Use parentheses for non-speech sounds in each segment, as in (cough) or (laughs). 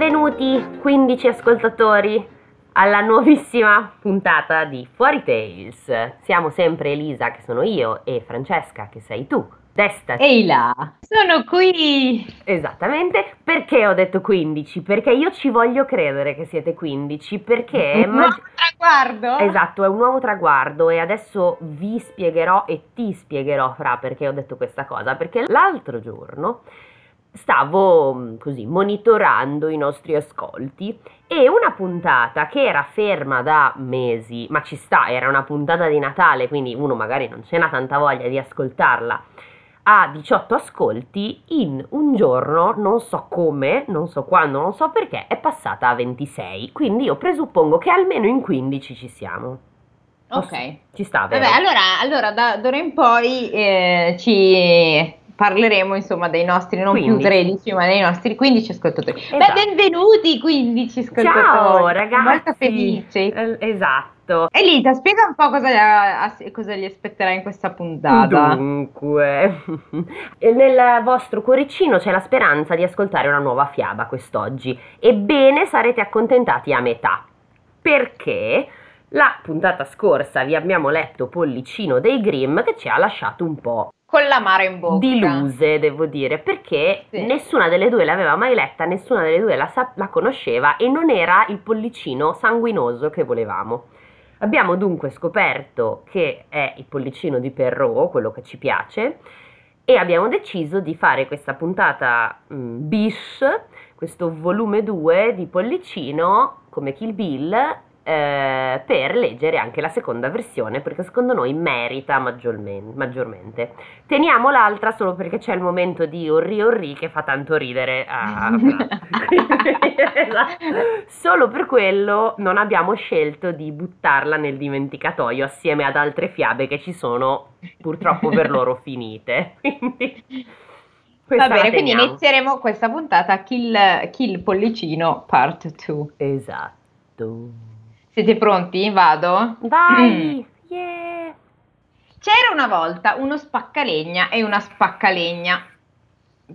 Benvenuti 15 ascoltatori alla nuovissima puntata di Fuori Tales. Siamo sempre Elisa che sono io e Francesca che sei tu. Destati. Ehi là, sono qui! Esattamente, perché ho detto 15? Perché io ci voglio credere che siete 15, perché... Un nuovo traguardo! Esatto, è un nuovo traguardo e adesso vi spiegherò e ti spiegherò, Fra, perché ho detto questa cosa. Perché l'altro giorno stavo mm, così monitorando i nostri ascolti e una puntata che era ferma da mesi, ma ci sta, era una puntata di Natale, quindi uno magari non ce n'ha tanta voglia di ascoltarla a 18 ascolti, in un giorno, non so come, non so quando, non so perché, è passata a 26. Quindi io presuppongo che almeno in 15 ci siamo. Ok. Ci sta, vero? Vabbè, allora, allora da d'ora in poi eh, ci parleremo insomma dei nostri non 15. più 13 ma dei nostri 15 ascoltatori. Esatto. Beh, benvenuti 15 ascoltatori. Ciao ragazzi. Molto felici. Eh, esatto. Elita, spiega un po' cosa, cosa gli aspetterà in questa puntata. Dunque, (laughs) nel vostro cuoricino c'è la speranza di ascoltare una nuova fiaba quest'oggi. Ebbene, sarete accontentati a metà. Perché? La puntata scorsa vi abbiamo letto Pollicino dei Grimm che ci ha lasciato un po' con l'amaro in bocca. Diluse, devo dire, perché sì. nessuna delle due l'aveva mai letta, nessuna delle due la, sa- la conosceva e non era il pollicino sanguinoso che volevamo. Abbiamo dunque scoperto che è il pollicino di Perrault, quello che ci piace, e abbiamo deciso di fare questa puntata mm, bish, questo volume 2 di pollicino come Kill Bill eh, per leggere anche la seconda versione perché secondo noi merita maggiormente. Teniamo l'altra solo perché c'è il momento di orri orri che fa tanto ridere. Ah, (laughs) (laughs) solo per quello non abbiamo scelto di buttarla nel dimenticatoio assieme ad altre fiabe che ci sono purtroppo per (laughs) loro finite. Va bene, quindi inizieremo questa puntata Kill, Kill Pollicino Part 2. Esatto. Siete pronti? Vado? Vai! Mm. Yeah. C'era una volta uno spaccalegna e una spaccalegna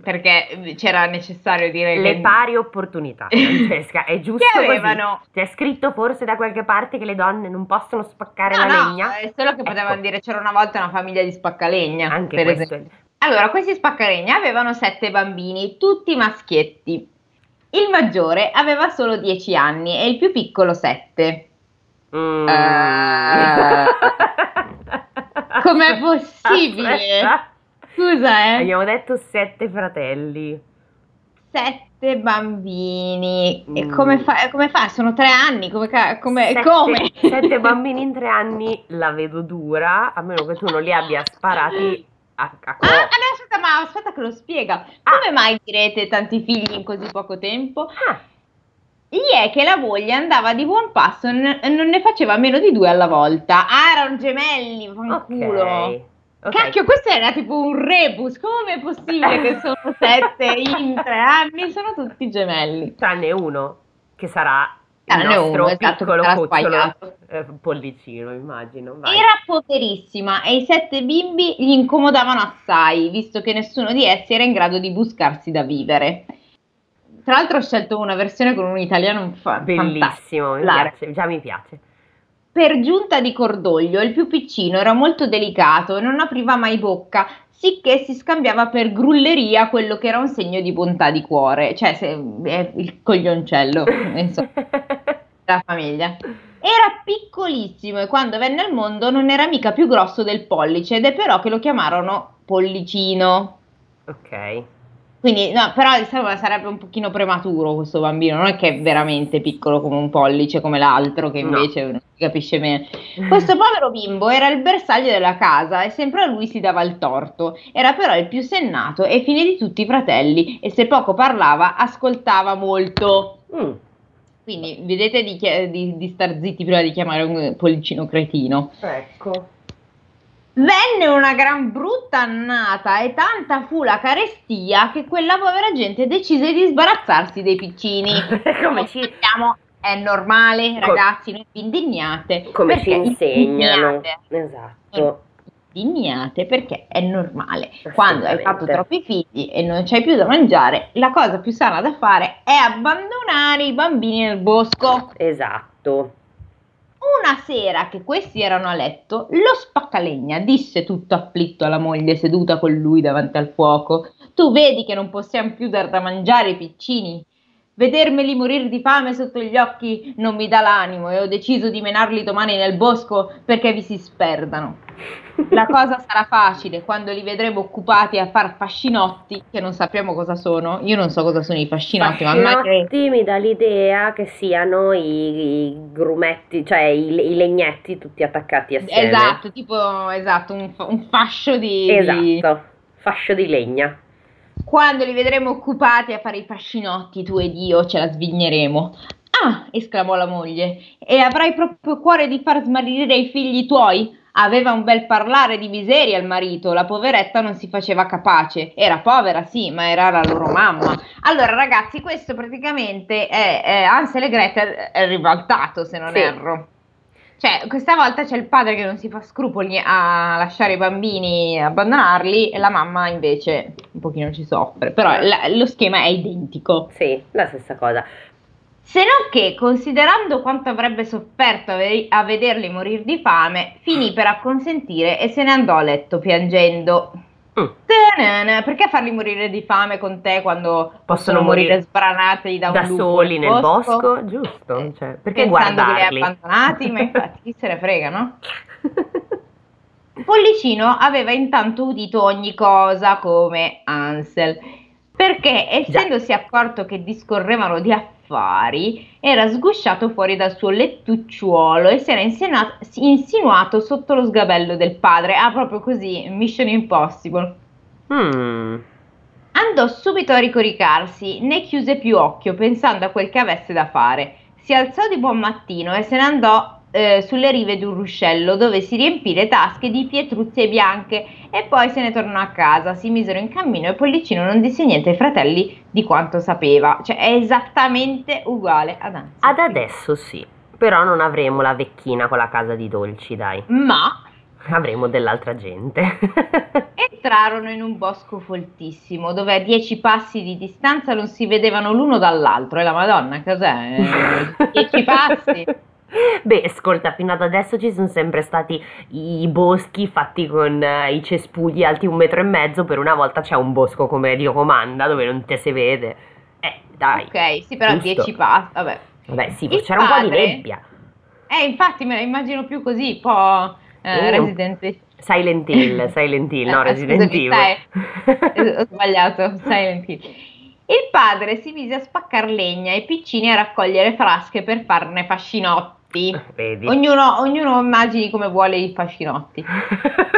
perché c'era necessario dire le che... pari opportunità (laughs) Francesca è giusto che avevano così. c'è scritto forse da qualche parte che le donne non possono spaccare no, la no, legna è solo che ecco. potevano dire c'era una volta una famiglia di spaccalegna anche per esempio allora questi spaccalegna avevano sette bambini tutti maschietti il maggiore aveva solo 10 anni e il più piccolo 7. Mm. Uh, (laughs) com'è possibile? Aspetta. Scusa, eh. Abbiamo detto 7 fratelli. 7 bambini. Mm. E come fa, come fa? Sono 3 anni. Come, come, sette, come? 7 (laughs) bambini in 3 anni la vedo dura, a meno che tu non li abbia sparati a, a co- ah, aspetta, ma aspetta che lo spiega. Come ah. mai direte tanti figli in così poco tempo? Ah. Gli è che la voglia andava di buon passo, n- non ne faceva meno di due alla volta. Ah, erano gemelli, fanculo. Okay. Okay. Cacchio, questo era tipo un rebus. Come è possibile che sono (laughs) sette in tre anni? Sono tutti gemelli. Tranne uno che sarà il nostro uno, esatto, piccolo cucciolo eh, pollicino, immagino. Vai. Era poverissima e i sette bimbi gli incomodavano assai, visto che nessuno di essi era in grado di buscarsi da vivere. Tra l'altro ho scelto una versione con un italiano fa- bellissimo, mi piace, già mi piace. Per giunta di cordoglio, il più piccino era molto delicato e non apriva mai bocca, sicché si scambiava per grulleria quello che era un segno di bontà di cuore, cioè se, è il coglioncello (laughs) della famiglia. Era piccolissimo e quando venne al mondo non era mica più grosso del pollice ed è però che lo chiamarono pollicino. Ok. Quindi, no, però sarebbe un pochino prematuro questo bambino, non è che è veramente piccolo come un pollice come l'altro che invece no. non si capisce bene. Questo povero bimbo era il bersaglio della casa e sempre a lui si dava il torto. Era però il più sennato e fine di tutti i fratelli e se poco parlava ascoltava molto. Mm. Quindi vedete di, di, di star zitti prima di chiamare un pollicino cretino. Ecco. Venne una gran brutta annata e tanta fu la carestia che quella povera gente decise di sbarazzarsi dei piccini. (laughs) Come ci diciamo, è normale, ragazzi, non vi indignate. Come ci insegnano. Esatto. indignate perché è normale. Quando hai fatto troppi figli e non c'hai più da mangiare, la cosa più sana da fare è abbandonare i bambini nel bosco. Esatto. Una sera che questi erano a letto, lo spaccalegna disse tutto afflitto alla moglie seduta con lui davanti al fuoco: Tu vedi che non possiamo più dar da mangiare ai piccini? Vedermeli morire di fame sotto gli occhi non mi dà l'animo e ho deciso di menarli domani nel bosco perché vi si sperdano. La (laughs) cosa sarà facile quando li vedremo occupati a far fascinotti, che non sappiamo cosa sono. Io non so cosa sono i fascinotti, fascinotti ma magari... mi dà l'idea che siano i, i grumetti, cioè i, i, legnetti tutti attaccati assieme. Esatto, tipo esatto, un, un fascio di... Esatto, di... fascio di legna. Quando li vedremo occupati a fare i fascinotti, tu ed io ce la svigneremo. Ah, esclamò la moglie, e avrai proprio cuore di far smarrire i figli tuoi? Aveva un bel parlare di miseria il marito, la poveretta non si faceva capace. Era povera, sì, ma era la loro mamma. Allora, ragazzi, questo praticamente è, è Ansel e Gretel è ribaltato, se non sì. erro. Cioè, questa volta c'è il padre che non si fa scrupoli a lasciare i bambini, abbandonarli, e la mamma invece un pochino ci soffre. Però la, lo schema è identico. Sì, la stessa cosa. Se non che, considerando quanto avrebbe sofferto a, ve- a vederli morire di fame, finì per acconsentire e se ne andò a letto piangendo. Mm. Perché farli morire di fame con te quando possono, possono morire, morire sbranati da un da soli nel bosco? bosco? Giusto, eh, cioè, perché Pensando guardarli? che li hai abbandonati, ma infatti chi se ne frega, no? (laughs) Pollicino aveva intanto udito ogni cosa come Ansel, perché essendosi accorto che discorrevano di affari, era sgusciato fuori dal suo lettucciuolo e si era insinuato, insinuato sotto lo sgabello del padre. Ah, proprio così, Mission Impossible. Mm. Andò subito a ricoricarsi, né chiuse più occhio, pensando a quel che avesse da fare. Si alzò di buon mattino e se ne andò eh, sulle rive di un ruscello dove si riempì le tasche di pietruzze bianche e poi se ne tornò a casa, si misero in cammino e Pollicino non disse niente ai fratelli di quanto sapeva, cioè è esattamente uguale ad adesso. Ad adesso sì, però non avremo la vecchina con la casa di dolci, dai. Ma avremo dell'altra gente. (laughs) Entrarono in un bosco foltissimo dove a dieci passi di distanza non si vedevano l'uno dall'altro. E la Madonna, cos'è? dieci passi. (laughs) (laughs) Beh, ascolta, fino ad adesso ci sono sempre stati i boschi fatti con uh, i cespugli alti un metro e mezzo, per una volta c'è un bosco come Dio comanda dove non te si vede. Eh, dai. Ok, sì, però giusto. 10 passi, vabbè. Vabbè, sì, Il c'era padre... un po' di nebbia. Eh, infatti me la immagino più così, un po' eh, Resident Evil. Silent Hill, Silent Hill, no, (laughs) Resident Evil. (laughs) Ho sbagliato, Silent Hill. Il padre si mise a spaccar legna e i piccini a raccogliere frasche per farne fascinotti Vedi. Ognuno, ognuno immagini come vuole i fascinotti. (laughs)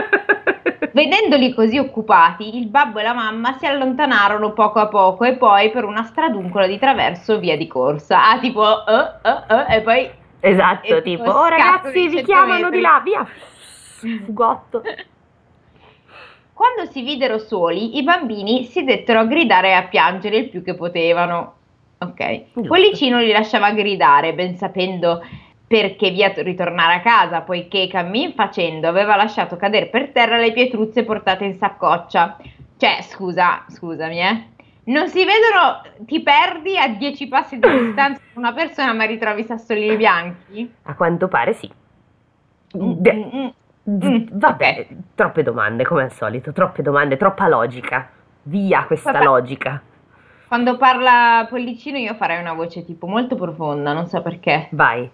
Vedendoli così occupati, il babbo e la mamma si allontanarono poco a poco e poi per una straduncola di traverso via di corsa. Ah, tipo, uh, uh, uh, e poi... Esatto, e tipo, oh ragazzi, vi chiamano di là, via! (laughs) Fugotto. Quando si videro soli, i bambini si dettero a gridare e a piangere il più che potevano. Ok. Pollicino li lasciava gridare, ben sapendo perché via ritornare a casa, poiché cammin facendo aveva lasciato cadere per terra le pietruzze portate in saccoccia. Cioè, scusa, scusami, eh. Non si vedono, ti perdi a dieci passi di distanza da una persona ma ritrovi i sassolini bianchi? A quanto pare sì. De- mm, mm, mm vabbè, okay. troppe domande come al solito, troppe domande, troppa logica. Via questa vabbè. logica. Quando parla Pollicino io farei una voce tipo molto profonda, non so perché. Vai.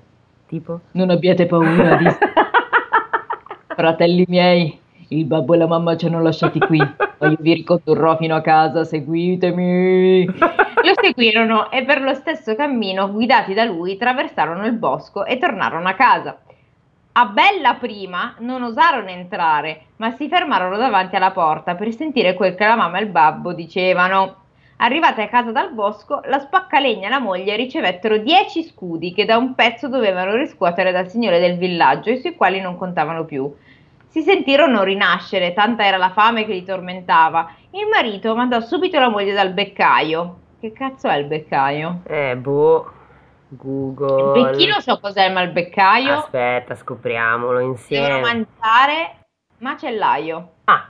Tipo? Non abbiate paura di... (laughs) Fratelli miei, il babbo e la mamma ci hanno lasciati qui, ma io vi ricondurrò fino a casa, seguitemi. Lo seguirono e per lo stesso cammino, guidati da lui, attraversarono il bosco e tornarono a casa. A bella prima non osarono entrare, ma si fermarono davanti alla porta per sentire quel che la mamma e il babbo dicevano. Arrivate a casa dal bosco, la spaccalegna e la moglie ricevettero dieci scudi che da un pezzo dovevano riscuotere dal signore del villaggio e sui quali non contavano più. Si sentirono rinascere, tanta era la fame che li tormentava. Il marito mandò subito la moglie dal beccaio. Che cazzo è il beccaio? Eh, boh. Google. Il becchino so cos'è, ma il beccaio? Aspetta, scopriamolo insieme. Devono mangiare macellaio. Ah,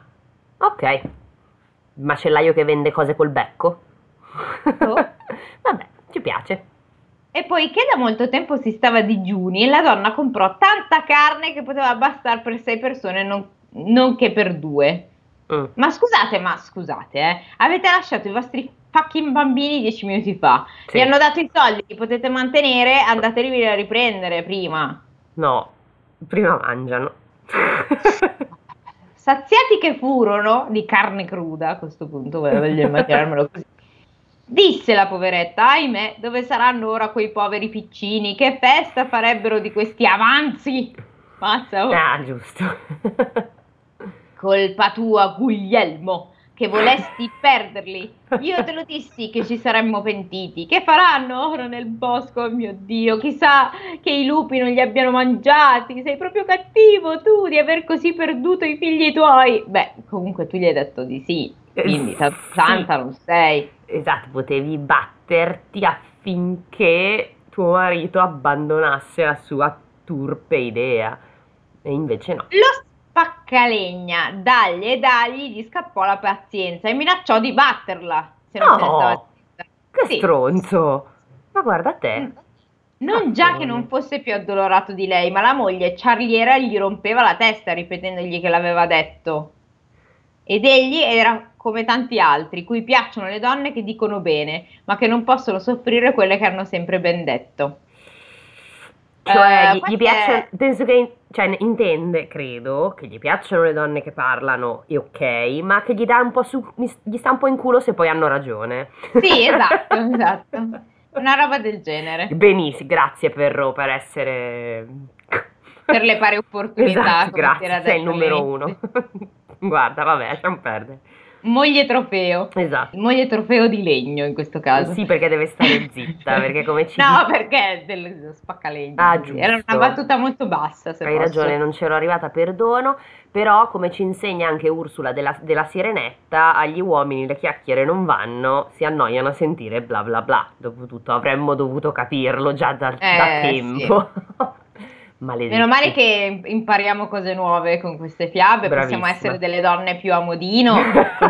ok. Macellaio che vende cose col becco? Oh. (laughs) Vabbè, ci piace. E poiché da molto tempo si stava digiuni, la donna comprò tanta carne che poteva bastare per sei persone, non, non che per due. Mm. Ma scusate, ma scusate, eh, avete lasciato i vostri fucking bambini dieci minuti fa. Sì. Vi hanno dato i soldi, li potete mantenere, andatevi a riprendere prima. No, prima mangiano. (laughs) Saziati che furono di carne cruda, a questo punto voglio immaginarmelo (laughs) così. Disse la poveretta, ahimè, dove saranno ora quei poveri piccini? Che festa farebbero di questi avanzi? Mazza, oh. ah, giusto. (laughs) Colpa tua, Guglielmo, che volesti perderli. Io te lo dissi che ci saremmo pentiti. Che faranno ora nel bosco, oh mio Dio? Chissà che i lupi non li abbiano mangiati. Sei proprio cattivo tu di aver così perduto i figli tuoi. Beh, comunque tu gli hai detto di sì, quindi Eh, santa sì. non sei. Esatto, potevi batterti affinché tuo marito abbandonasse la sua turpe idea. E invece no. Lo spaccalegna, dagli e dagli, gli scappò la pazienza e minacciò di batterla. Se non se ne No! stava zitta. Che Sì. stronzo! Ma guarda te. Non già che non fosse più addolorato di lei, ma la moglie ciarliera gli rompeva la testa ripetendogli che l'aveva detto. Ed egli era come tanti altri, cui piacciono le donne che dicono bene, ma che non possono soffrire quelle che hanno sempre ben detto. Cioè, Eh, gli, piace, penso che cioè, intende, credo, che gli piacciono le donne che parlano, e ok, ma che gli dà un po' su, gli sta un po' in culo se poi hanno ragione. Sì, esatto, (laughs) esatto. Una roba del genere. Benissimo, grazie Perro per essere... Per le pari opportunità. Esatto, grazie, sei il numero uno. (laughs) Guarda, vabbè, lasciamo perdere. Moglie trofeo. Esatto. Moglie trofeo di legno in questo caso. Sì, perché deve stare zitta, (laughs) perché come ci No, perché è del spaccalegno. Ah, così. Era giusto. una battuta molto bassa, se Hai posso. ragione, non c'ero arrivata, perdono, però come ci insegna anche Ursula della, della Sirenetta, agli uomini le chiacchiere non vanno, si annoiano a sentire bla bla bla. Dopotutto avremmo dovuto capirlo già da, da Eh, tempo. (laughs) Maledetti. Meno male che impariamo cose nuove con queste fiabe, possiamo Bravissima. essere delle donne più a modino,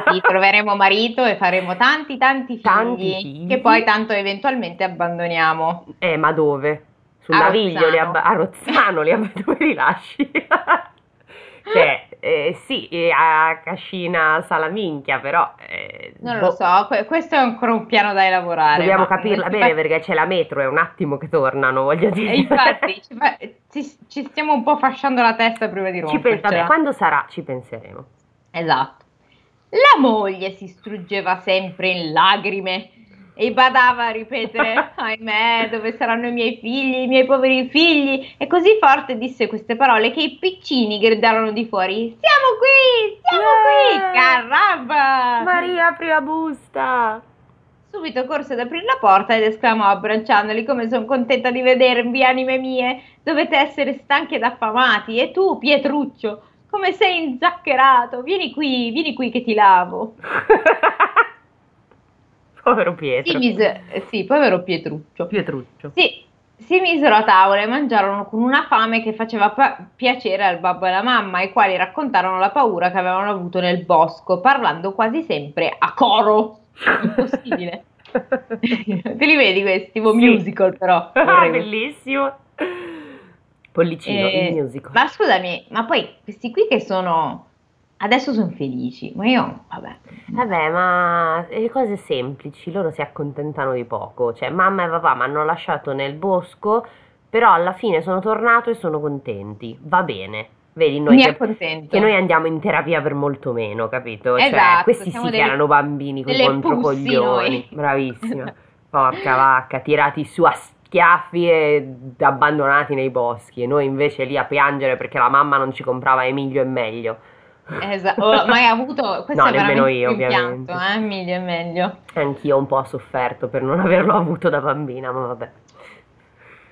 così (laughs) troveremo marito e faremo tanti tanti figli, Tanti figli. che poi tanto eventualmente abbandoniamo. Eh, ma dove? Sul A naviglio li Rozzano. abba- a Rozzano li dove li lasci? (laughs) cioè, eh, sì, a Cascina Salaminchia, però... eh, Non boh, lo so, que- questo è ancora un piano da elaborare. Dobbiamo capirla bene Infatti- perché c'è la metro, è un attimo che tornano, voglio dire. E infatti (laughs) ci, fa- ci- ci stiamo un po' fasciando la testa prima di Ci pen- vabbè, rompercela. quando sarà ci penseremo. Esatto. La moglie si struggeva sempre in lacrime e badava a ripetere: (laughs) Ahimè, dove saranno i miei figli, i miei poveri figli? E così forte disse queste parole che i piccini gridarono di fuori: Siamo qui, siamo Eh! qui, caramba! Maria, apri la busta! Subito corse ad aprire la porta ed esclamò abbracciandoli come sono contenta di vedervi, anime mie. Dovete essere stanchi ed affamati. E tu, Pietruccio, come sei inzaccherato? Vieni qui, vieni qui che ti lavo. (laughs) Povero Pietro. Si mise, sì, povero Pietruccio. Pietruccio. Sì, si misero a tavola e mangiarono con una fame che faceva pa- piacere al babbo e alla mamma, i quali raccontarono la paura che avevano avuto nel bosco, parlando quasi sempre a coro. Impossibile. (laughs) Te li vedi questi? Tipo Sì. musical però. Ah, bellissimo. Pollicino, Eh, il musical. Ma scusami, ma poi questi qui che sono... Adesso sono felici, ma io, vabbè. Vabbè, ma le cose semplici, loro si accontentano di poco. Cioè, mamma e papà mi hanno lasciato nel bosco, però alla fine sono tornato e sono contenti. Va bene. Vedi, noi che, che noi andiamo in terapia per molto meno, capito? Cioè, Esatto, questi siamo sì che erano bambini con controcoglioni. Bravissima. (laughs) Porca vacca, tirati su a schiaffi e abbandonati nei boschi. E noi invece lì a piangere perché la mamma non ci comprava Emilio e meglio. Esatto, oh, ma hai avuto... Questo No, è nemmeno io, ovviamente. pianto, eh? Meglio e meglio. Anch'io un po' ho sofferto per non (laughs) averlo avuto da bambina, ma vabbè.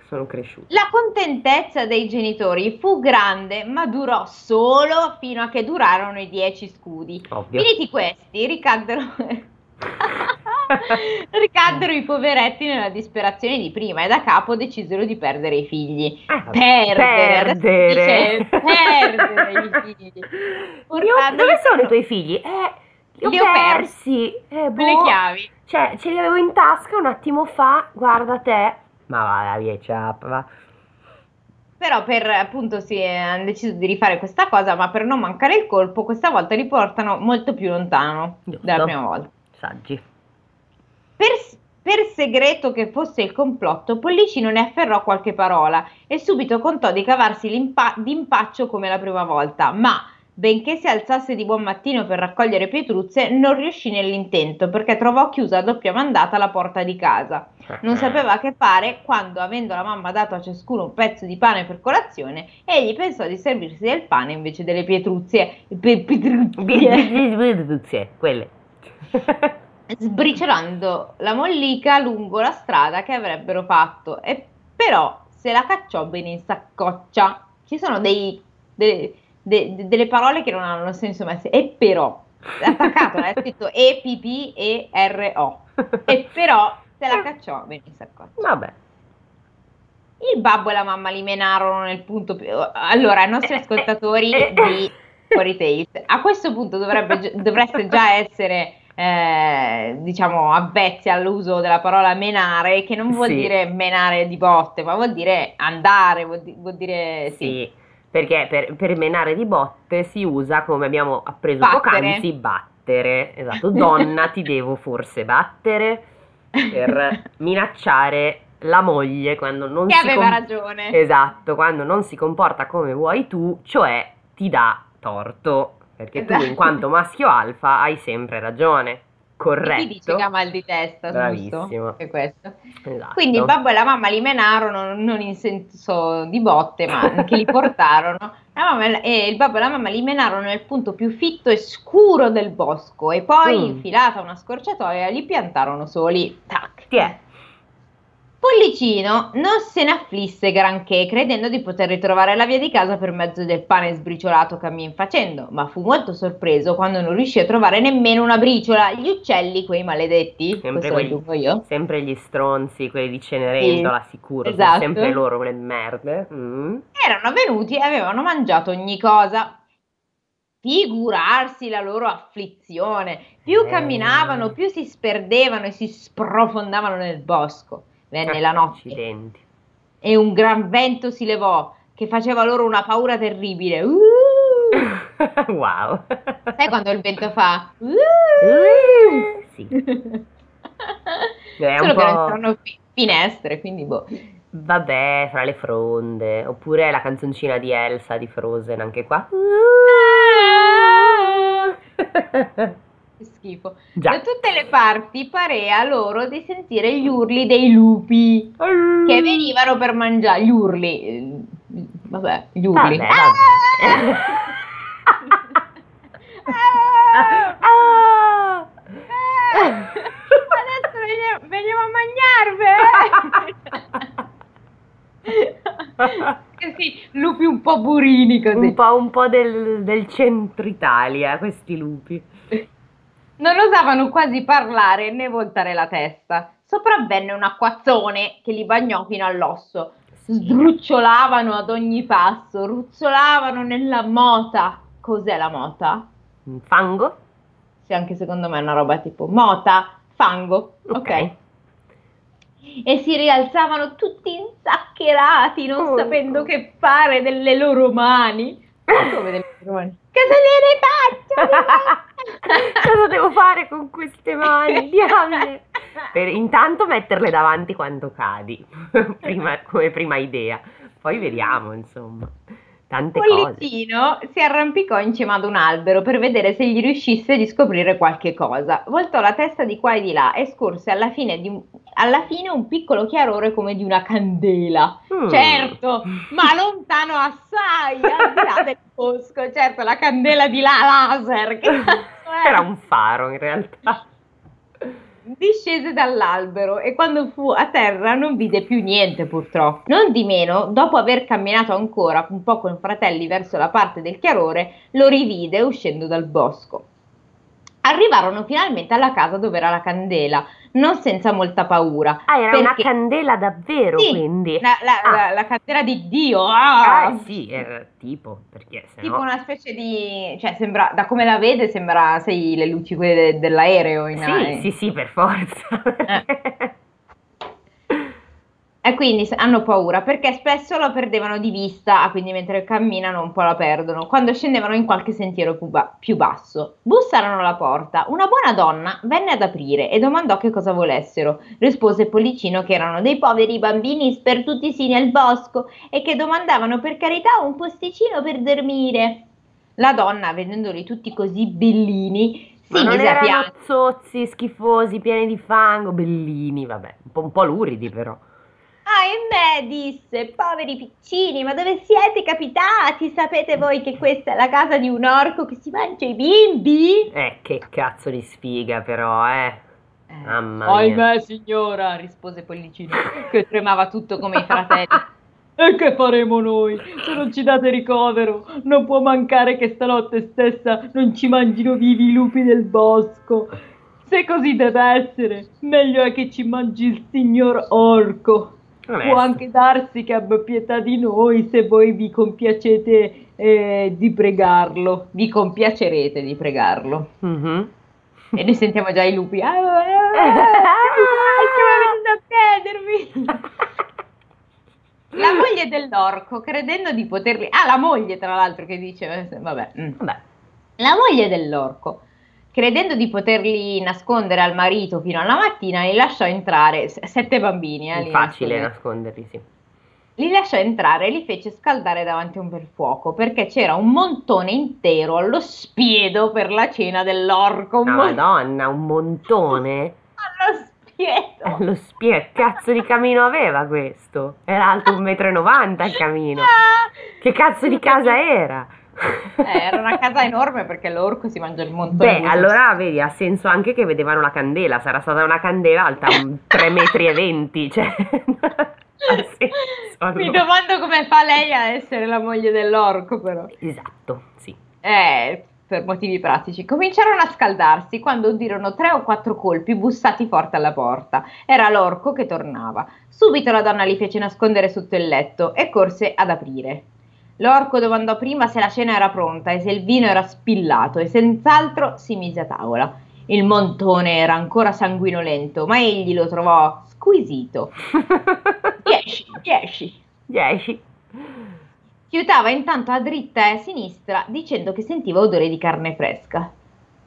Sono cresciuta. La contentezza dei genitori fu grande, ma durò solo fino a che durarono i dieci scudi. Ovvio. Finiti questi, ricaddero... (laughs) (laughs) ricaddero i poveretti nella disperazione di prima e da capo decisero di perdere i figli. Ah, perdere, perdere. Dice, perdere i figli. (laughs) Io, dove sono i tuoi figli? Eh, li ho, Li ho persi. Eh, boh. le chiavi. Cioè, ce li avevo in tasca un attimo fa, guarda te. Ma va, via, ciap, va. Però per appunto si hanno deciso di rifare questa cosa, ma per non mancare il colpo, questa volta li portano molto più lontano Giusto. della prima volta. Saggi. Per, per segreto che fosse il complotto, Pollicino ne afferrò qualche parola e subito contò di cavarsi l'impa- d'impaccio come la prima volta, ma benché si alzasse di buon mattino per raccogliere pietruzze, non riuscì nell'intento perché trovò chiusa a doppia mandata la porta di casa. Non sapeva che fare quando, avendo la mamma dato a ciascuno un pezzo di pane per colazione, egli pensò di servirsi del pane invece delle pietruzze. Pietruzze quelle. (laughs) sbriciolando la mollica lungo la strada che avrebbero fatto, e però se la cacciò bene in saccoccia. Ci sono dei, dei- de- de- delle parole che non hanno senso messe, e però, attaccato, è scritto E, P, P, E, però se la cacciò bene in saccoccia. Vabbè. Il babbo e la mamma li menarono nel punto più... Allora, ai nostri ascoltatori di (laughs) Story Tales, a questo punto dovrebbe, dovreste già essere, eh, diciamo, avvezzi all'uso della parola menare, che non vuol Sì. dire menare di botte, ma vuol dire andare, vuol, di- vuol dire... Sì. Sì, perché per, per menare di botte si usa, come abbiamo appreso Battere. poc'anzi, battere. Esatto, donna ti devo forse battere per (laughs) minacciare la moglie quando non Che si aveva com- ragione. Esatto, quando non si comporta come vuoi tu, cioè ti dà torto, perché tu in Esatto. quanto maschio alfa hai sempre ragione. Corretto. Chi dice che ha mal di testa, Bravissimo. Che questo. Esatto. Quindi il babbo e la mamma li menarono non in senso di botte, ma (laughs) che li portarono. La mamma e la- e il babbo e la mamma li menarono nel punto più fitto e scuro del bosco e poi, Mm. infilata una scorciatoia, li piantarono soli. Tac. Ti è. Pollicino non se ne afflisse granché, credendo di poter ritrovare la via di casa per mezzo del pane sbriciolato cammin facendo, ma fu molto sorpreso quando non riuscì a trovare nemmeno una briciola. Gli uccelli, quei maledetti, Sempre quelli- Sempre gli stronzi, quelli di Cenerentola, sicuro, sono esatto. sempre loro quelle merde. Mm. erano venuti e avevano mangiato ogni cosa. Figurarsi la loro afflizione. Più Eh. camminavano, più si sperdevano e si sprofondavano nel bosco. Venne la notte Accidenti. e un gran vento si levò che faceva loro una paura terribile. Uh! (laughs) wow. Sai quando il vento fa? Uh! (laughs) Uh, sì. È un Solo che non c'erano fi- finestre, quindi boh. Vabbè, fra le fronde. Oppure la canzoncina di Elsa di Frozen, anche qua. (laughs) Che schifo. Già. Da tutte le parti parea loro di sentire gli urli dei lupi che venivano per mangiare gli urli. Vabbè, gli urli. Vabbè, vabbè. Ah! Ah! Adesso veniamo, veniamo a mangiarvi. Eh sì, lupi un po' burini così. un po', un po' del, del centro Italia, questi lupi. Non osavano quasi parlare né voltare la testa. Sopravvenne un acquazzone che li bagnò fino all'osso. Sdrucciolavano ad ogni passo, ruzzolavano nella mota. Cos'è la mota? Un fango? Sì, anche secondo me è una roba tipo mota, fango. Ok. E si rialzavano tutti inzaccherati, non Oh. sapendo che fare delle loro mani. (laughs) Come delle loro mani? Cosa gliene faccio? (laughs) Cosa devo fare con queste mani? (laughs) Diamine. Per intanto metterle davanti quando cadi, (laughs) prima- come prima idea. Poi vediamo, insomma, tante cose. Pollicino si arrampicò in cima ad un albero per vedere se gli riuscisse di scoprire qualche cosa. Voltò la testa di qua e di là e scorse alla fine, di un, alla fine un piccolo chiarore come di una candela. Mm. Certo, ma lontano assai, al di là del (laughs) bosco. Certo, la candela di là laser. Che (laughs) cazzo Era un faro in realtà. Discese dall'albero e quando fu a terra non vide più niente purtroppo. Non di meno, dopo aver camminato ancora un po' con fratelli verso la parte del chiarore, lo rivide uscendo dal bosco. arrivarono finalmente alla casa dove era la candela, non senza molta paura. Ah, era perché... una candela davvero, sì, quindi? La, la, ah. la, la, candela di Dio. Ah, ah sì, era tipo, perché se Tipo no... una specie di... cioè sembra, da come la vede sembra, sei le luci quelle de, dell'aereo in Sì, aereo. sì, sì, per forza. Eh. (laughs) E quindi hanno paura perché spesso la perdevano di vista, quindi mentre camminano un po' la perdono, quando scendevano in qualche sentiero più, ba- più basso. Bussarono alla porta. Una buona donna venne ad aprire e domandò che cosa volessero. Rispose Pollicino che erano dei poveri bambini spertutisi nel bosco e che domandavano per carità un posticino per dormire. La donna, vedendoli tutti così bellini, si Ma non erano zozzi, schifosi, pieni di fango, bellini, vabbè, un po', un po' luridi però. Ahimè, disse, poveri piccini, ma dove siete capitati? Sapete voi che questa è la casa di un orco che si mangia i bimbi? Eh, che cazzo di sfiga però, eh. eh. Mamma mia. Ahimè, signora, rispose Pollicino, che tremava tutto come i fratelli. E che faremo noi? Se non ci date ricovero, non può mancare che stanotte stessa non ci mangino vivi i lupi del bosco. Se così deve essere, meglio è che ci mangi il signor orco. Onesto. Può anche darsi che abbia pietà di noi se voi vi compiacete eh, di pregarlo. Vi compiacerete di pregarlo. Mm-hmm. E noi sentiamo già i lupi. Ah, ah, (laughs) ah, a chiedermi. La moglie dell'orco, credendo di poterli... Ah, la moglie tra l'altro che dice... Vabbè. Mm. Vabbè. La moglie dell'orco credendo di poterli nascondere al marito fino alla mattina, li lasciò entrare, sette bambini. Eh, facile nasconderli, sì. Li lasciò entrare e li fece scaldare davanti a un bel fuoco perché c'era un montone intero allo spiedo per la cena dell'orco. Un Madonna, un montone? allo spiedo. Allo spiedo, cazzo di camino aveva questo? Era alto 1,90 m il camino. Che cazzo di casa era? Eh, era una casa enorme perché l'orco si mangia il montone. Beh, allora vedi, ha senso anche che vedevano la candela, sarà stata una candela alta 3 (laughs) metri e 20, cioè... (laughs) senso, Mi domando come fa lei a essere la moglie dell'orco però. Esatto, sì. Eh, per motivi pratici. Cominciarono a scaldarsi quando udirono tre o quattro colpi bussati forte alla porta. Era l'orco che tornava. Subito la donna li fece nascondere sotto il letto e corse ad aprire. L'orco domandò prima se la cena era pronta e se il vino era spillato e senz'altro si mise a tavola. Il montone era ancora sanguinolento, ma egli lo trovò squisito. (laughs) Dieci, dieci. Dieci. Fiutava intanto a dritta e a sinistra dicendo che sentiva odore di carne fresca.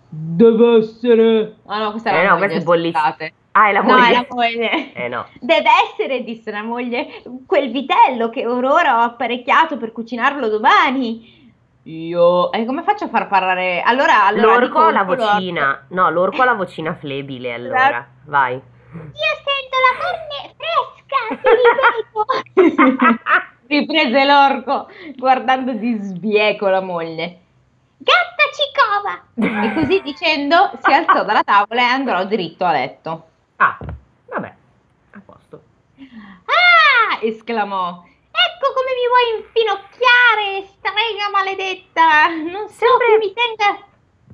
Deve essere... Ah no, questa era eh no, queste bollicine. Ah, è la moglie. No, è la moglie. (laughs) Eh no. Deve essere, disse la moglie, quel vitello che Aurora ho apparecchiato per cucinarlo domani. Io... E come faccio a far parlare? Allora, allora l'orco ha la vocina. No, l'orco ha la vocina flebile, allora. Esatto. Vai. Io sento la carne fresca, ti ripeto. (laughs) Riprese l'orco, guardando di sbieco la moglie. Gatta cicova! E così dicendo si alzò dalla tavola e andò dritto a letto. Ah, vabbè, a posto. Ah! esclamò. Ecco come mi vuoi infinocchiare, strega maledetta! Non so Sempre che mi tenga...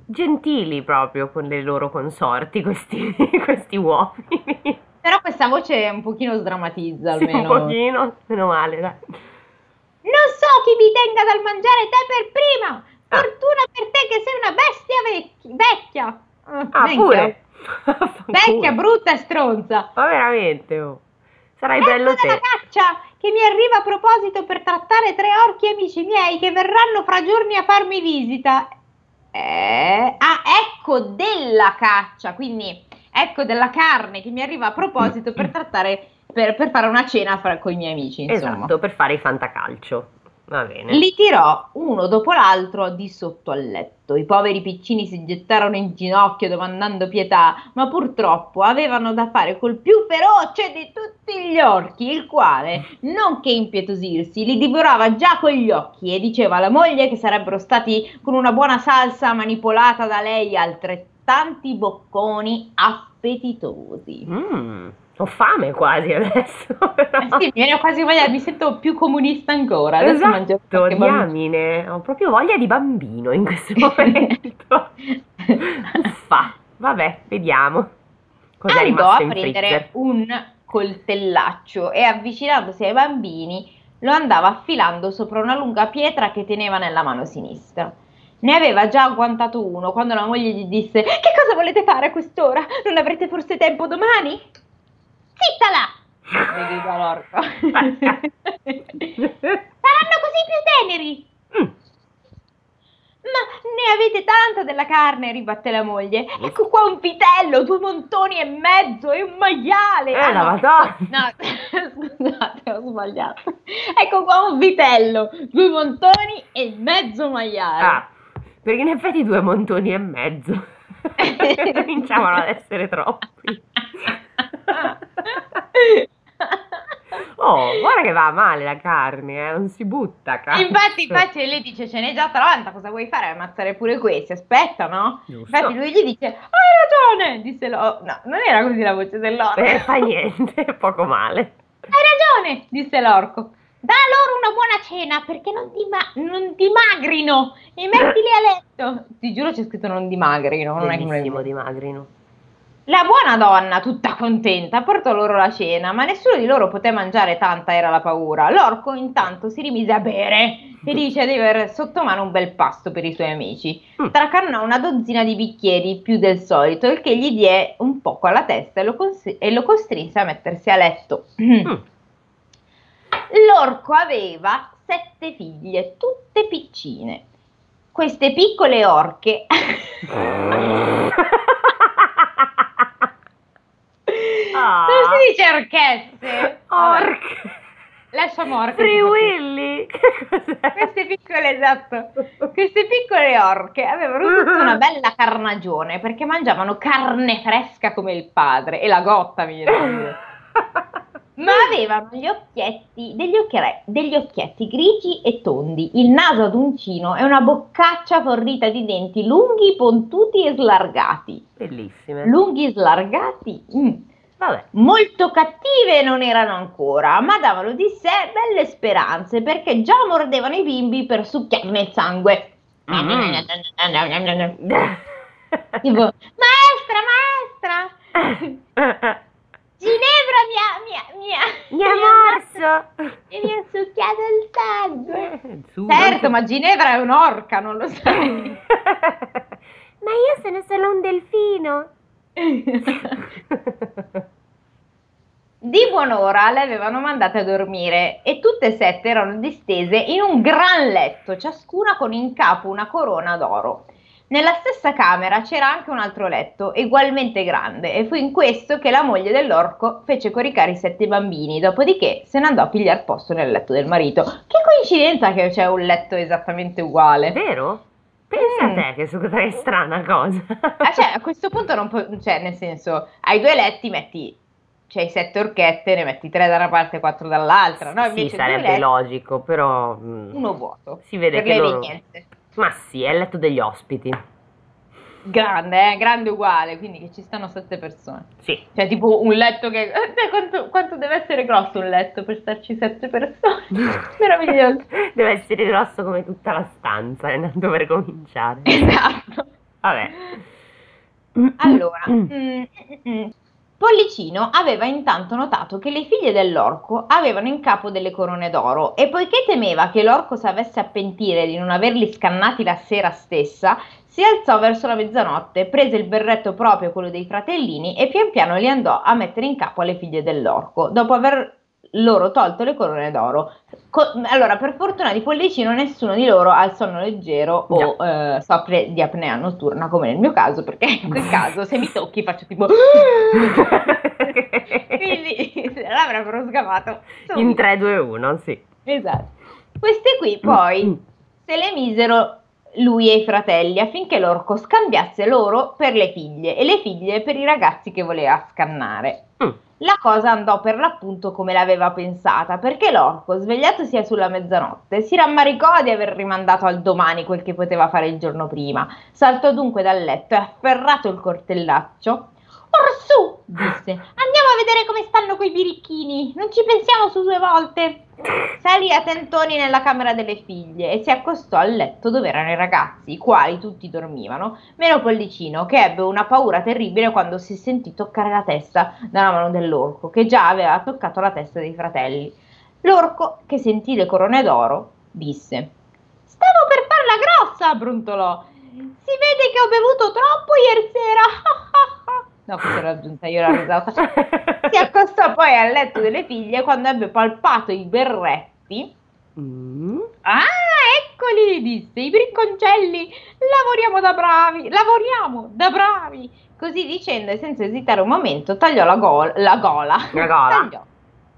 Gentili proprio con le loro consorti, questi, (laughs) questi uomini. Però questa voce un pochino sdrammatizza almeno. Sì, un pochino, meno male, dai. Non so chi mi tenga dal mangiare te per prima! Ah. Fortuna per te che sei una bestia vecchi- vecchia! Ah, vecchia. pure! Vecchia, brutta e stronza. Ma veramente, oh. Sarai ecco bello te. la caccia che mi arriva a proposito per trattare tre orchi amici miei che verranno fra giorni a farmi visita. Eh, ah, ecco della caccia, quindi ecco della carne che mi arriva a proposito per trattare, per, per fare una cena fra, con i miei amici. Insomma. Esatto, per fare il fantacalcio. Li tirò uno dopo l'altro di sotto al letto. I poveri piccini si gettarono in ginocchio domandando pietà, ma purtroppo avevano da fare col più feroce di tutti gli orchi, il quale, non che impietosirsi, li divorava già con gli occhi e diceva alla moglie che sarebbero stati con una buona salsa manipolata da lei altrettanti bocconi appetitosi. Mmm. Ho fame quasi adesso. (laughs) Eh sì, mi viene quasi voglia, mi sento più comunista ancora. Adesso esatto, diamine, ho proprio voglia di bambino in questo (laughs) momento. fa? Vabbè, vediamo. Cosa Andò a prendere un coltellaccio e avvicinandosi ai bambini lo andava affilando sopra una lunga pietra che teneva nella mano sinistra. Ne aveva già agguantato uno quando la moglie gli disse Che cosa volete fare a quest'ora? Non avrete forse tempo domani? Zitta là! Mi gridò l'orco. (laughs) Saranno così più teneri! Mm. Ma ne avete tanta della carne, ribatte la moglie. Ecco qua un vitello, due montoni e mezzo e un maiale. Eh, ah, la madonna. No, (laughs) scusate, ho sbagliato. Ecco qua un vitello, due montoni e mezzo maiale. Ah, perché in effetti due montoni e mezzo. (laughs) Cominciavano ad essere troppi. (laughs) Oh, guarda che va male la carne, eh? non si butta. Cazzo. Infatti, infatti, lei dice: Ce n'è già 30, cosa vuoi fare? Ammazzare pure questi? Aspetta, no? Giusto. Infatti, lui gli dice: Hai ragione, disse l'orco. No, non era così la voce dell'orco. Eh, fa niente, poco male. Hai ragione, disse l'orco. Da loro una buona cena perché non, dima- non dimagrino e mettili a letto. Ti giuro c'è scritto non dimagrino, non Bellissimo, è come dimagrino. La buona donna, tutta contenta, portò loro la cena, ma nessuno di loro poté mangiare tanta era la paura. L'orco intanto si rimise a bere, felice di aver sotto mano un bel pasto per i suoi amici. Mm. Tracannò una dozzina di bicchieri più del solito, il che gli diè un poco alla testa e lo, cons- e lo costrinse a mettersi a letto. (clears throat) Mm. L'orco aveva sette figlie, tutte piccine. Queste piccole orche (laughs) (laughs) Ah. Non si dice orchette. Orche. Lasciamo orche. Free Willy. (laughs) Queste piccole, esatto. Queste piccole orche avevano tutta una bella carnagione perché mangiavano carne fresca come il padre e la gotta, mi viene (laughs) Ma avevano gli occhietti, degli, occhiere, degli occhietti grigi e tondi, il naso ad uncino e una boccaccia fornita di denti lunghi, pontuti e slargati. Bellissime. Lunghi, slargati. Mm Vabbè. Molto cattive non erano ancora, ma davano di sé belle speranze perché già mordevano i bimbi per succhiarne il sangue. Mm. tipo, maestra, maestra! Ginevra mi ha, mi ha, mi ha, mi ha morso e mi ha succhiato il sangue. Su, certo, ma Ginevra è un'orca, non lo sai. (laughs) ma io sono solo un delfino. Di buon'ora le avevano mandate a dormire e tutte e sette erano distese in un gran letto, ciascuna con in capo una corona d'oro. Nella stessa camera c'era anche un altro letto, ugualmente grande, e fu in questo che la moglie dell'orco fece coricare i sette bambini, dopodiché se ne andò a pigliar posto nel letto del marito. Che coincidenza che c'è un letto esattamente uguale! Vero? Pensa mm. a te che su è strana cosa. ah, cioè, a questo punto non può, cioè, nel senso, hai due letti, metti c'hai sette orchette, ne metti tre da una parte e quattro dall'altra, no? Invece sì, sarebbe letti, logico, però... Mm, uno vuoto. Si vede per che loro... Niente. Ma sì, è il letto degli ospiti. Grande, eh? grande uguale, quindi che ci stanno sette persone. Sì. Cioè tipo un letto che... Eh, quanto, quanto, deve essere grosso un letto per starci sette persone? (laughs) Meraviglioso. deve essere grosso come tutta la stanza, è andato per cominciare. Esatto. Vabbè. Allora, mm, mm, mm. Pollicino aveva intanto notato che le figlie dell'orco avevano in capo delle corone d'oro e poiché temeva che l'orco s'avesse a pentire di non averli scannati la sera stessa, si alzò verso la mezzanotte, prese il berretto proprio quello dei fratellini e pian piano li andò a mettere in capo alle figlie dell'orco, dopo aver loro tolto le corone d'oro. Co- allora, per fortuna di Pollicino, nessuno di loro ha il sonno leggero o yeah. eh, soffre di apnea notturna, come nel mio caso, perché in quel (laughs) caso se mi tocchi faccio tipo... (laughs) Quindi l'avrebbero sgamato. In 3, 2, 1, sì. Esatto. Queste qui poi mm. se le misero lui e i fratelli affinché l'orco scambiasse loro per le figlie e le figlie per i ragazzi che voleva scannare. Mm. La cosa andò per l'appunto come l'aveva pensata, perché l'orco, svegliatosi sulla mezzanotte, si rammaricò di aver rimandato al domani quel che poteva fare il giorno prima. Saltò dunque dal letto e afferrato il cortellaccio, Orsù, disse, andiamo a vedere come stanno quei birichini, non ci pensiamo su due volte. Salì a tentoni nella camera delle figlie e si accostò al letto dove erano i ragazzi, i quali tutti dormivano, meno Pollicino, che ebbe una paura terribile quando si sentì toccare la testa dalla mano dell'orco, che già aveva toccato la testa dei fratelli. L'orco, che sentì le corone d'oro, disse: Stavo per farla grossa, brontolò. Si vede che ho bevuto troppo ieri sera. (laughs) No, questa era aggiunta io la risata. (laughs) Si accostò poi al letto delle figlie quando ebbe palpato i berretti. Mm. Ah, eccoli, disse, i bricconcelli. Lavoriamo da bravi, lavoriamo da bravi. Così dicendo e senza esitare un momento tagliò la, go- la gola. La gola. Tagliò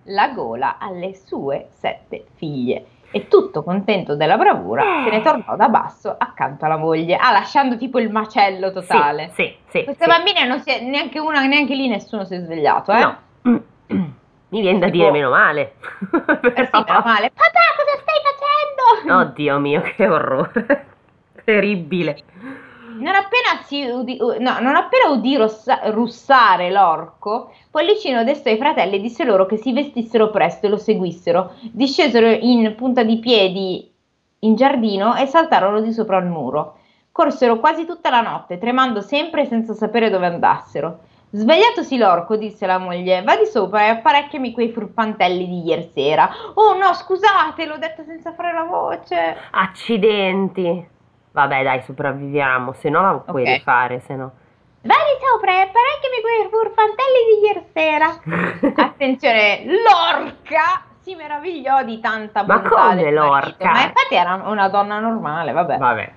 la gola alle sue sette figlie e tutto contento della bravura se ne tornò da basso accanto alla moglie, ah, lasciando tipo il macello totale. Sì, sì, sì Queste sì. bambine non si è, neanche una, neanche lì nessuno si è svegliato, eh? No. (clears throat) Mi viene da dire meno male. (laughs) Eh sì, meno male. Papà, cosa stai facendo? Oddio mio, che orrore. (laughs) Terribile. Non appena, si udì, no, non appena udì rossa, russare l'orco, Pollicino destò i fratelli e disse loro che si vestissero presto e lo seguissero. Discesero in punta di piedi in giardino e saltarono di sopra il muro. Corsero quasi tutta la notte, tremando sempre e senza sapere dove andassero. Svegliatosi l'orco, disse la moglie, va di sopra e apparecchiami quei furfantelli di ieri sera. Oh no, scusate, l'ho detta senza fare la voce. Accidenti. Vabbè, dai, sopravviviamo, se no la puoi Ok. rifare, se no. Vai di sopra e apparecchiami quei furfantelli di ieri sera. (laughs) Attenzione, l'orca si meravigliò di tanta Ma bontà come del marito, l'orca? Ma infatti era una donna normale, vabbè. Vabbè.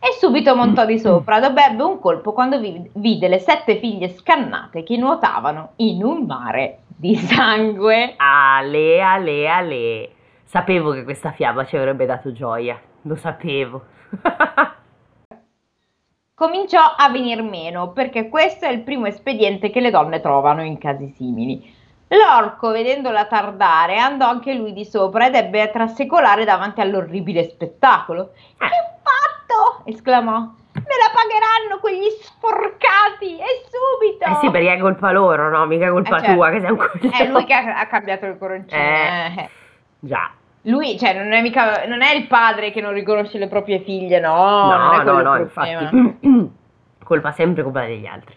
E subito montò di sopra, dove ebbe un colpo quando vi- vide le sette figlie scannate che nuotavano in un mare di sangue. Ale, ale, ale. Sapevo che questa fiaba ci avrebbe dato gioia. Lo sapevo. (laughs) Cominciò a venir meno, perché questo è il primo espediente che le donne trovano in casi simili. L'orco, vedendola tardare, andò anche lui di sopra ed ebbe a trasecolare davanti all'orribile spettacolo. Che fatto? esclamò. Me la pagheranno quegli sforcati e subito! Eh sì, perché è colpa loro, no? Mica colpa Eh, certo. tua che sei un coglione. È lui che ha, ha cambiato il coroncino. Eh. eh. Già. Lui, cioè, non è mica, non è il padre che non riconosce le proprie figlie, no, non no, è no, no, infatti. (clears throat) colpa sempre colpa degli altri.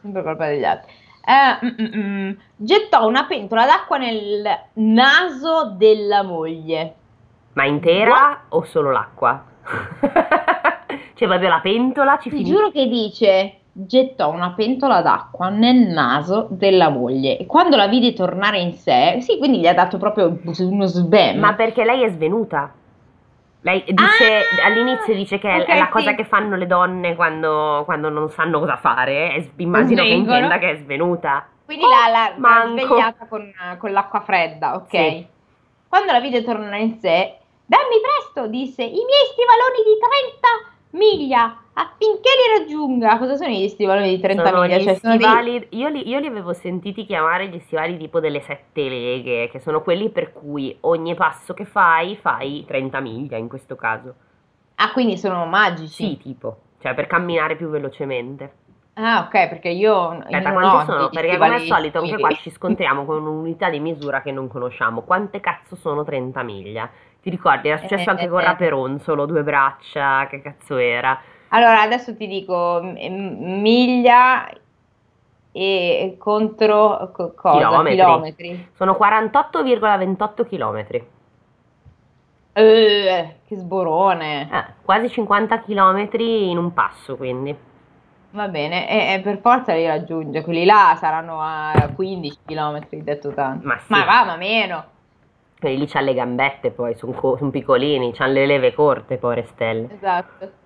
sempre colpa degli altri. Eh, mm, mm, mm. Gettò una pentola d'acqua nel naso della moglie. Ma intera o solo l'acqua? (laughs) C'è proprio la pentola, ci Ti finisce. giuro che dice gettò una pentola d'acqua nel naso della moglie e quando la vide tornare in sé, sì, quindi gli ha dato proprio uno sbam. Ma perché lei è svenuta. Lei dice, Ah! all'inizio dice che è- Ok, è la sì. cosa che fanno le donne quando, quando non sanno cosa fare. e immagino che Svengono. intenda che è svenuta. Quindi l'ha, l'ha- l'ha svegliata con, con l'acqua fredda, ok? Sì. Quando la vide tornare in sé, dammi presto, disse, i miei stivaloni di 30 miglia affinché li raggiunga. Cosa sono gli stivaloni di 30 Sono miglia? gli Cioè, sono dei- stivali, io, li, io li avevo sentiti chiamare gli stivali tipo delle sette leghe, che sono quelli per cui ogni passo che fai fai 30 miglia in questo caso. Ah, quindi sono magici. Sì, tipo, cioè per camminare più velocemente. Ah, ok, perché io Aspetta, non quanti sono? Perché come al stivali solito anche qua ci scontriamo con un'unità di misura che non conosciamo. Quante cazzo sono 30 miglia? Ti ricordi? Era successo Eh, anche eh, con eh. Raperonzolo, due braccia, che cazzo era? Allora, adesso ti dico miglia e contro co- cosa? Chilometri. Chilometri. Sono 48,28 chilometri. Eh, che sborone. Eh, quasi 50 chilometri in un passo, quindi. Va bene, e, e per forza li raggiunge. Quelli là saranno a 15 km, detto tanto. Ma sì. Ma va, ma meno. Quelli lì c'hanno le gambette poi, sono piccolini, c'hanno le leve corte, povere stelle. Esatto.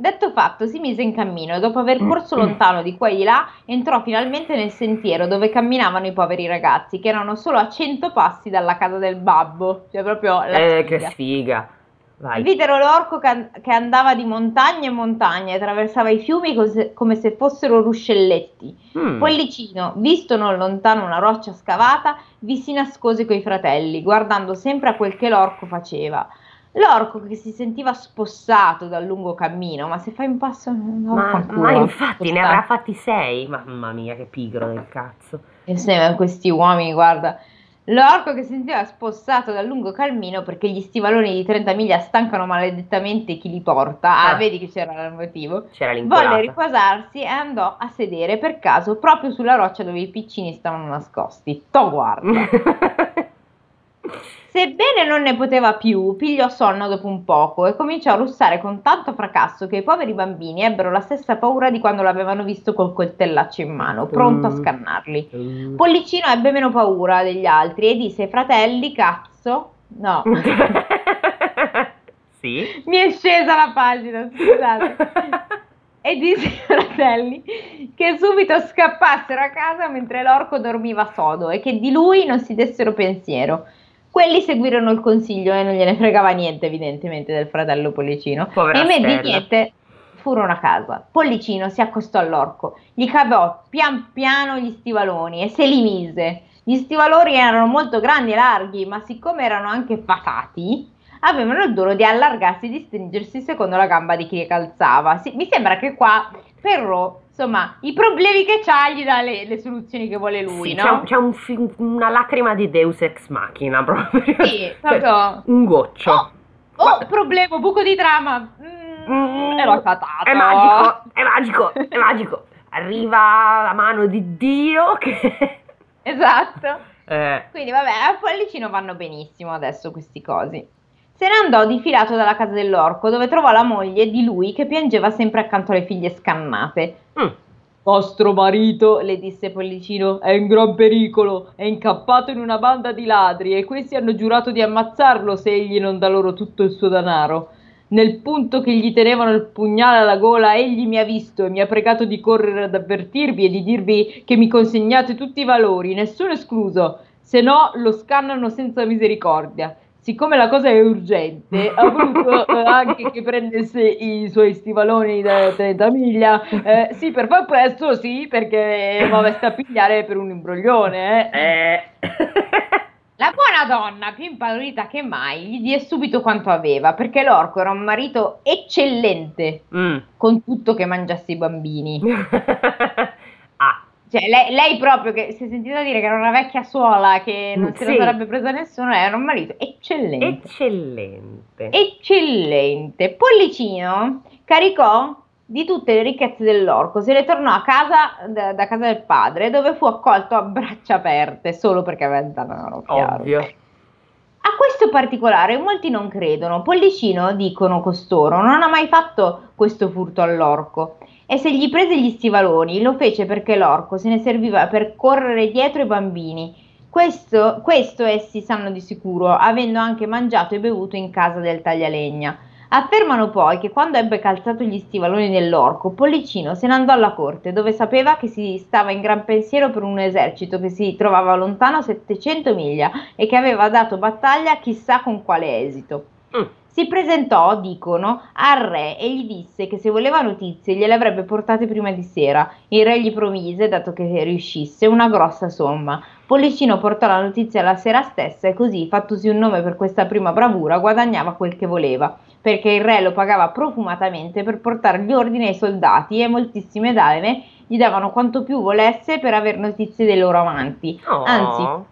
Detto fatto, si mise in cammino e dopo aver corso Mm. lontano di qua e di là, entrò finalmente nel sentiero dove camminavano i poveri ragazzi, che erano solo a 100 passi dalla casa del babbo. Cioè proprio la Eh, sfiga. che sfiga. Vai. Videro l'orco che an- che andava di montagna in montagna e attraversava i fiumi cose- come se fossero ruscelletti. Mm. Pollicino, visto non lontano una roccia scavata, vi si nascose coi fratelli, guardando sempre a quel che l'orco faceva. L'orco che si sentiva spossato dal lungo cammino, ma se fai un passo... No, ma, ma infatti ne avrà fatti sei, mamma mia che pigro del cazzo. Insieme a questi uomini, guarda, L'orco che si sentiva spossato dal lungo cammino perché gli stivaloni di 30 miglia stancano maledettamente chi li porta. Ah, ah. vedi che c'era il motivo. C'era Volle riposarsi e andò a sedere per caso proprio sulla roccia dove i piccini stavano nascosti. To guarda. (laughs) Sebbene non ne poteva più, pigliò sonno dopo un poco e cominciò a russare con tanto fracasso che i poveri bambini ebbero la stessa paura di quando l'avevano visto col coltellaccio in mano, pronto a mm. scannarli. Mm. Pollicino ebbe meno paura degli altri e disse ai fratelli, cazzo, no. (laughs) sì. Mi è scesa la pagina, scusate. e disse ai fratelli che subito scappassero a casa mentre l'orco dormiva sodo e che di lui non si dessero pensiero quelli seguirono il consiglio e non gliene fregava niente, evidentemente, del fratello Pollicino. Povera e vez di niente furono a casa. Pollicino si accostò all'orco, gli cavò pian piano gli stivaloni e se li mise. Gli stivaloni erano molto grandi e larghi, ma siccome erano anche patati, avevano il dono di allargarsi e di stringersi secondo la gamba di chi li calzava. Sì, mi sembra che qua Ferro insomma, i problemi che ha gli dà le, le soluzioni che vuole lui, sì, no? C'è, c'è un fi- una lacrima di Deus ex machina (laughs) proprio. Sì, proprio. Cioè, un goccio. Oh, oh problema, buco di trama. Mm, mm, ero accatato. È magico, è magico, è magico. Arriva la mano di Dio che... Esatto. (laughs) Eh. Quindi vabbè, a Pollicino vanno benissimo adesso questi cosi. Se ne andò difilato dalla casa dell'orco, dove trovò la moglie di lui che piangeva sempre accanto alle figlie scannate. Mm. Vostro marito, le disse Pollicino, è in gran pericolo, è incappato in una banda di ladri e questi hanno giurato di ammazzarlo se egli non dà loro tutto il suo denaro. Nel punto che gli tenevano il pugnale alla gola, egli mi ha visto e mi ha pregato di correre ad avvertirvi e di dirvi che mi consegnate tutti i valori, nessuno escluso, se no lo scannano senza misericordia siccome la cosa è urgente, (laughs) ha voluto eh, anche che prendesse i suoi stivaloni da 30 miglia. Eh, sì, per far presto, sì, perché mi sta a pigliare per un imbroglione. Eh. eh. (laughs) La buona donna, più impaurita che mai, gli diede subito quanto aveva, perché l'orco era un marito eccellente, mm. con tutto che mangiasse i bambini. (laughs) Cioè, lei, lei, proprio che si è sentita dire che era una vecchia suola che non se sì. la sarebbe presa nessuno, era un marito eccellente. Eccellente. Eccellente. Pollicino caricò di tutte le ricchezze dell'orco, se ne tornò a casa da, da, casa del padre, dove fu accolto a braccia aperte solo perché aveva il denaro. Ovvio. A questo particolare molti non credono. Pollicino, dicono costoro, non ha mai fatto questo furto all'orco e se gli prese gli stivaloni lo fece perché l'orco se ne serviva per correre dietro i bambini. Questo, questo essi sanno di sicuro, avendo anche mangiato e bevuto in casa del taglialegna. Affermano poi che quando ebbe calzato gli stivaloni dell'orco, Pollicino se ne andò alla corte, dove sapeva che si stava in gran pensiero per un esercito che si trovava lontano 700 miglia e che aveva dato battaglia chissà con quale esito. Mm. Si presentò, dicono, al re e gli disse che se voleva notizie gliele avrebbe portate prima di sera. Il re gli promise, dato che riuscisse, una grossa somma. Pollicino portò la notizia la sera stessa e così, fattosi un nome per questa prima bravura, guadagnava quel che voleva, perché il re lo pagava profumatamente per portare gli ordini ai soldati e moltissime dame gli davano quanto più volesse per aver notizie dei loro amanti. Oh. Anzi,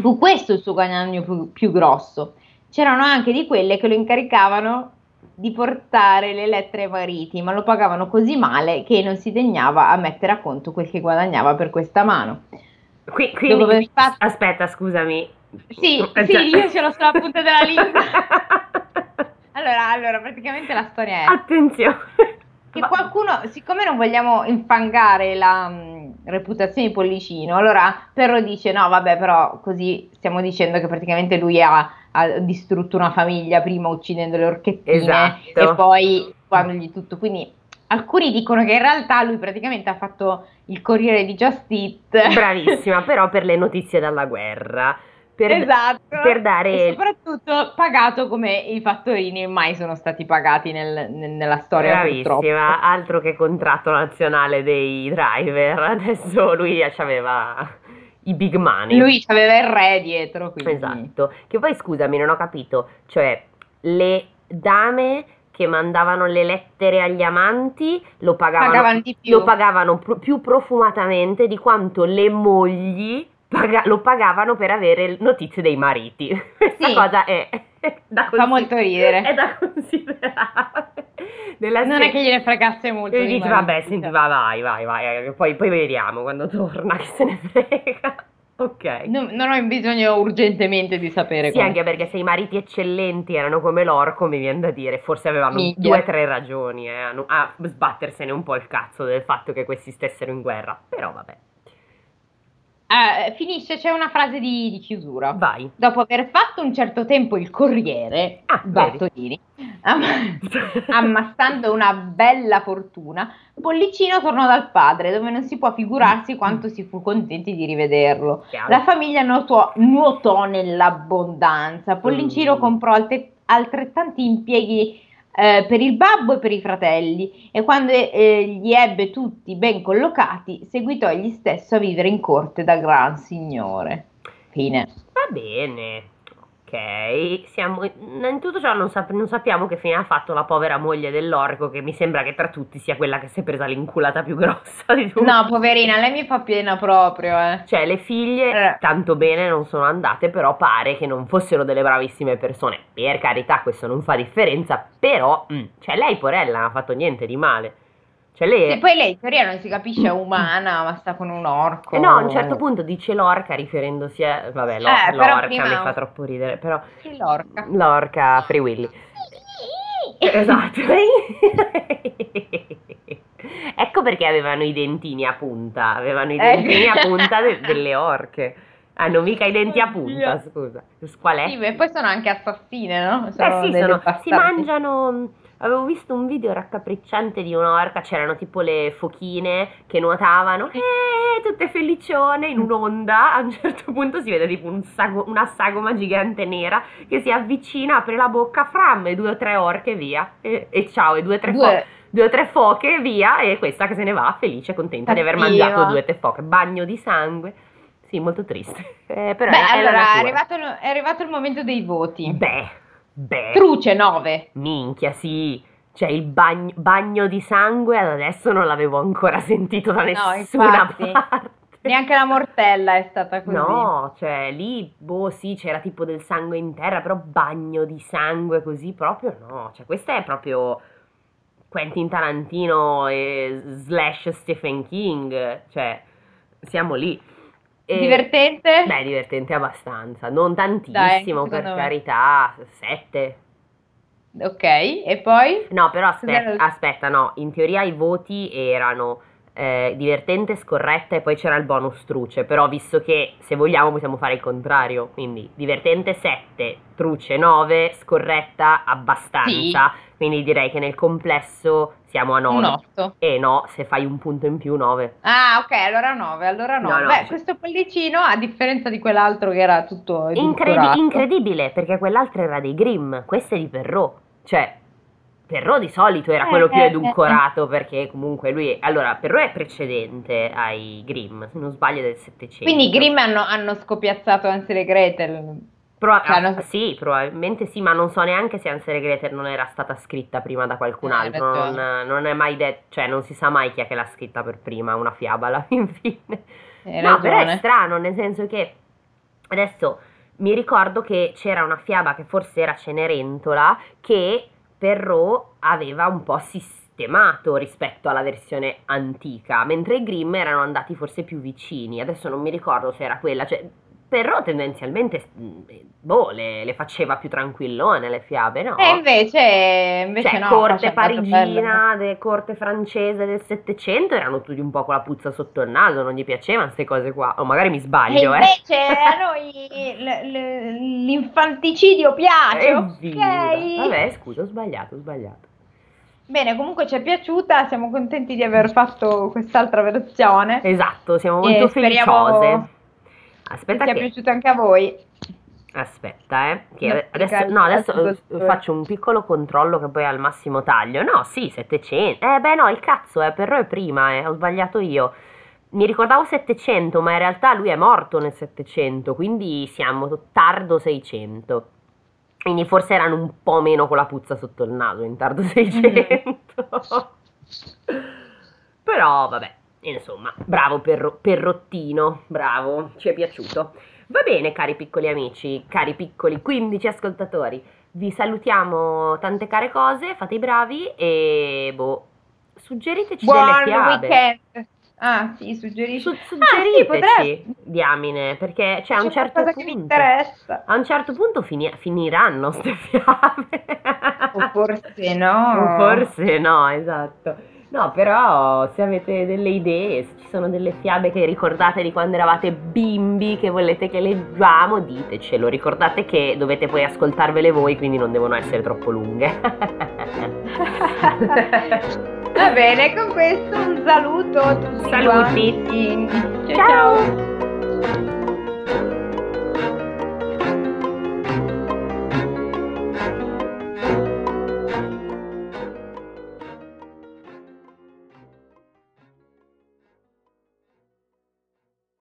fu questo il suo guadagno più, più grosso c'erano anche di quelle che lo incaricavano di portare le lettere ai mariti, ma lo pagavano così male che non si degnava a mettere a conto quel che guadagnava per questa mano. Qui, quindi, fatto... aspetta, scusami. Sì, sì, cioè io ce l'ho sulla punta della (laughs) lingua. allora, allora, praticamente la storia è... Attenzione! Che qualcuno, siccome non vogliamo infangare la um, reputazione di Pollicino, allora Perro dice no, vabbè, però così stiamo dicendo che praticamente lui ha ha distrutto una famiglia prima uccidendo le orchettine esatto. e poi quandogli tutto. Quindi alcuni dicono che in realtà lui praticamente ha fatto il corriere di Just Eat. Bravissima, (laughs) però per le notizie dalla guerra. Per, esatto, per dare... e soprattutto pagato come i fattorini mai sono stati pagati nel, nella storia Bravissima, purtroppo. altro che contratto nazionale dei driver, (laughs) adesso lui aveva i big money. Lui aveva il re dietro. Quindi. Esatto. Che poi scusami, non ho capito, cioè le dame che mandavano le lettere agli amanti lo pagavano, Pagavano più. lo pagavano pro- più profumatamente di quanto le mogli paga- lo pagavano per avere notizie dei mariti. (laughs) Questa Sì. cosa è, è da Fa molto ridere. È da considerare. Nella Non se- è che gliene fregasse molto. e di dici, marito, vabbè, senti, cioè. va, vai, vai, vai, eh, poi, poi vediamo quando torna, (laughs) che se ne frega. Ok. Non, non ho bisogno urgentemente di sapere Sì, come. anche perché se i mariti eccellenti erano come l'orco, mi viene da dire, forse avevano Minchia. due o tre ragioni eh, a, a sbattersene un po' il cazzo del fatto che questi stessero in guerra. Però vabbè, Eh, finisce, c'è una frase di, di chiusura. vai. Dopo aver fatto un certo tempo il corriere, Ah, Bartolini, am- (laughs) ammassando una bella fortuna, Pollicino tornò dal padre, dove non si può figurarsi quanto si fu contenti di rivederlo. Chiaro. La famiglia nuotò, nuotò nell'abbondanza. Pollicino Mm. comprò alte- altrettanti impieghi eh, per il babbo e per i fratelli e quando eh, li ebbe tutti ben collocati, seguitò egli stesso a vivere in corte da gran signore. Fine. Va bene. Ok, siamo... innanzitutto cioè, non, sap- non sappiamo che fine ha fatto la povera moglie dell'orco, che mi sembra che tra tutti sia quella che si è presa l'inculata più grossa di tutte. No, poverina, lei mi fa pena proprio, eh. Cioè, le figlie Eh. tanto bene non sono andate, però pare che non fossero delle bravissime persone. Per carità, questo non fa differenza, però, mm, cioè, lei, porella, non ha fatto niente di male. Cioè, lei... E poi lei in teoria non si capisce è umana, ma sta con un orco. Eh no, a un certo punto dice l'orca riferendosi a... Vabbè, l'or- Eh, l'orca prima- mi fa troppo ridere, però... Sì, l'orca. L'orca Free Willy. Esatto. (laughs) ecco perché avevano i dentini a punta, avevano i Eh. dentini a punta de- (laughs) delle orche. Hanno mica i denti a punta, scusa. Qual è? Sì, e poi sono anche assassine, no? Eh sì, sono- si mangiano. Avevo visto un video raccapricciante di un'orca, c'erano tipo le fochine che nuotavano, eh, tutte felicione in un'onda. A un certo punto si vede tipo un sago- una sagoma gigante nera che si avvicina, apre la bocca, fram, e due o tre orche via. E, e ciao, e due o tre Due- foche. Due o tre foche via e questa che se ne va felice, contenta di aver Cattiva. mangiato due o tre foche. Bagno di sangue. Sì, molto triste. Eh, però Beh, è, allora, è arrivato, è arrivato il momento dei voti. Beh, beh. Truce 9. Minchia, sì. Cioè, il bagno, bagno di sangue ad adesso non l'avevo ancora sentito da nessuna infatti. parte. Neanche la mortella è stata così. No, cioè lì, boh, sì, c'era tipo del sangue in terra, però bagno di sangue così proprio no. Cioè, questa è proprio Quentin Tarantino e slash Stephen King. Cioè, siamo lì. E- Divertente? Beh, divertente abbastanza. Non tantissimo, Dai, per me. carità. Sette. Ok, e poi? No, però aspetta, aspetta, no, in teoria i voti erano eh, divertente, scorretta e poi c'era il bonus truce, però visto che se vogliamo possiamo fare il contrario, quindi divertente 7, truce 9, scorretta abbastanza, quindi direi che nel complesso siamo a 9. Un 8. E no, se fai un punto in più 9. Ah, ok, allora 9, allora 9. No, no, Beh, sì. questo pollicino, a differenza di quell'altro che era tutto Incredi- incredibile, perché quell'altro era dei Grimm, questo è di Perrault. Cioè, Perrault di solito era quello più Eh, eh, edulcorato, perché comunque lui... Allora, Perrault è precedente ai Grimm, se non sbaglio del 700. Quindi i Grimm hanno, hanno scopiazzato Hansel e Gretel. Proba- cioè, non- Sì, probabilmente sì, ma non so neanche se Hansel e Gretel non era stata scritta prima da qualcun Eh, altro. Non, non è mai detto, cioè non si sa mai chi è che l'ha scritta per prima, una fiaba alla fin (laughs) fine. Hai No, però è strano, nel senso che adesso mi ricordo che c'era una fiaba che forse era Cenerentola che Perrault aveva un po' sistemato rispetto alla versione antica, mentre i Grimm erano andati forse più vicini. Adesso non mi ricordo se era quella, cioè Perrault tendenzialmente mh, boh, le, le faceva più tranquillone le fiabe, no? E invece, invece Cioè, no, corte parigina, de- corte francese del Settecento erano tutti un po' con la puzza sotto il naso, non gli piacevano queste cose qua. O magari mi E sbaglio, eh. invece a (laughs) noi l- l- l'infanticidio piace, Evviva. ok? Vabbè, scusa, ho sbagliato, ho sbagliato. Bene, comunque ci è piaciuta, siamo contenti di aver fatto quest'altra versione. Esatto, siamo E molto speriamo feliciose. Che Aspetta sia che... piaciuta anche a voi. Aspetta, eh. Che No, adesso, no, adesso adesso eh, faccio un piccolo controllo che poi è al massimo taglio. No, sì, 700. Eh, beh, no, il cazzo, eh, però è prima, eh, ho sbagliato io. Mi ricordavo 700, ma in realtà lui è morto nel 700, quindi siamo tardo 600. Quindi forse erano un po' meno con la puzza sotto il naso in tardo 600. (laughs) Però vabbè, insomma, bravo perro, perrottino, bravo, ci è piaciuto. Va bene, cari piccoli amici, cari piccoli 15 ascoltatori. Vi salutiamo tante care cose, fate i bravi e boh, suggeriteci Buon delle fiabe. weekend. Ah, sì, suggerisci. Su- Ah, sì, suggeriteci, diamine, perché cioè, a un certo punto a un certo punto fini- finiranno ste fiabe. O forse no. O forse no, esatto. No, però se avete delle idee, se ci sono delle fiabe che ricordate di quando eravate bimbi, che volete che leggiamo, ditecelo. Ricordate che dovete poi ascoltarvele voi, quindi non devono essere troppo lunghe. (laughs) Va bene, con questo un saluto a tutti Saluti. quanti. Ciao. ciao.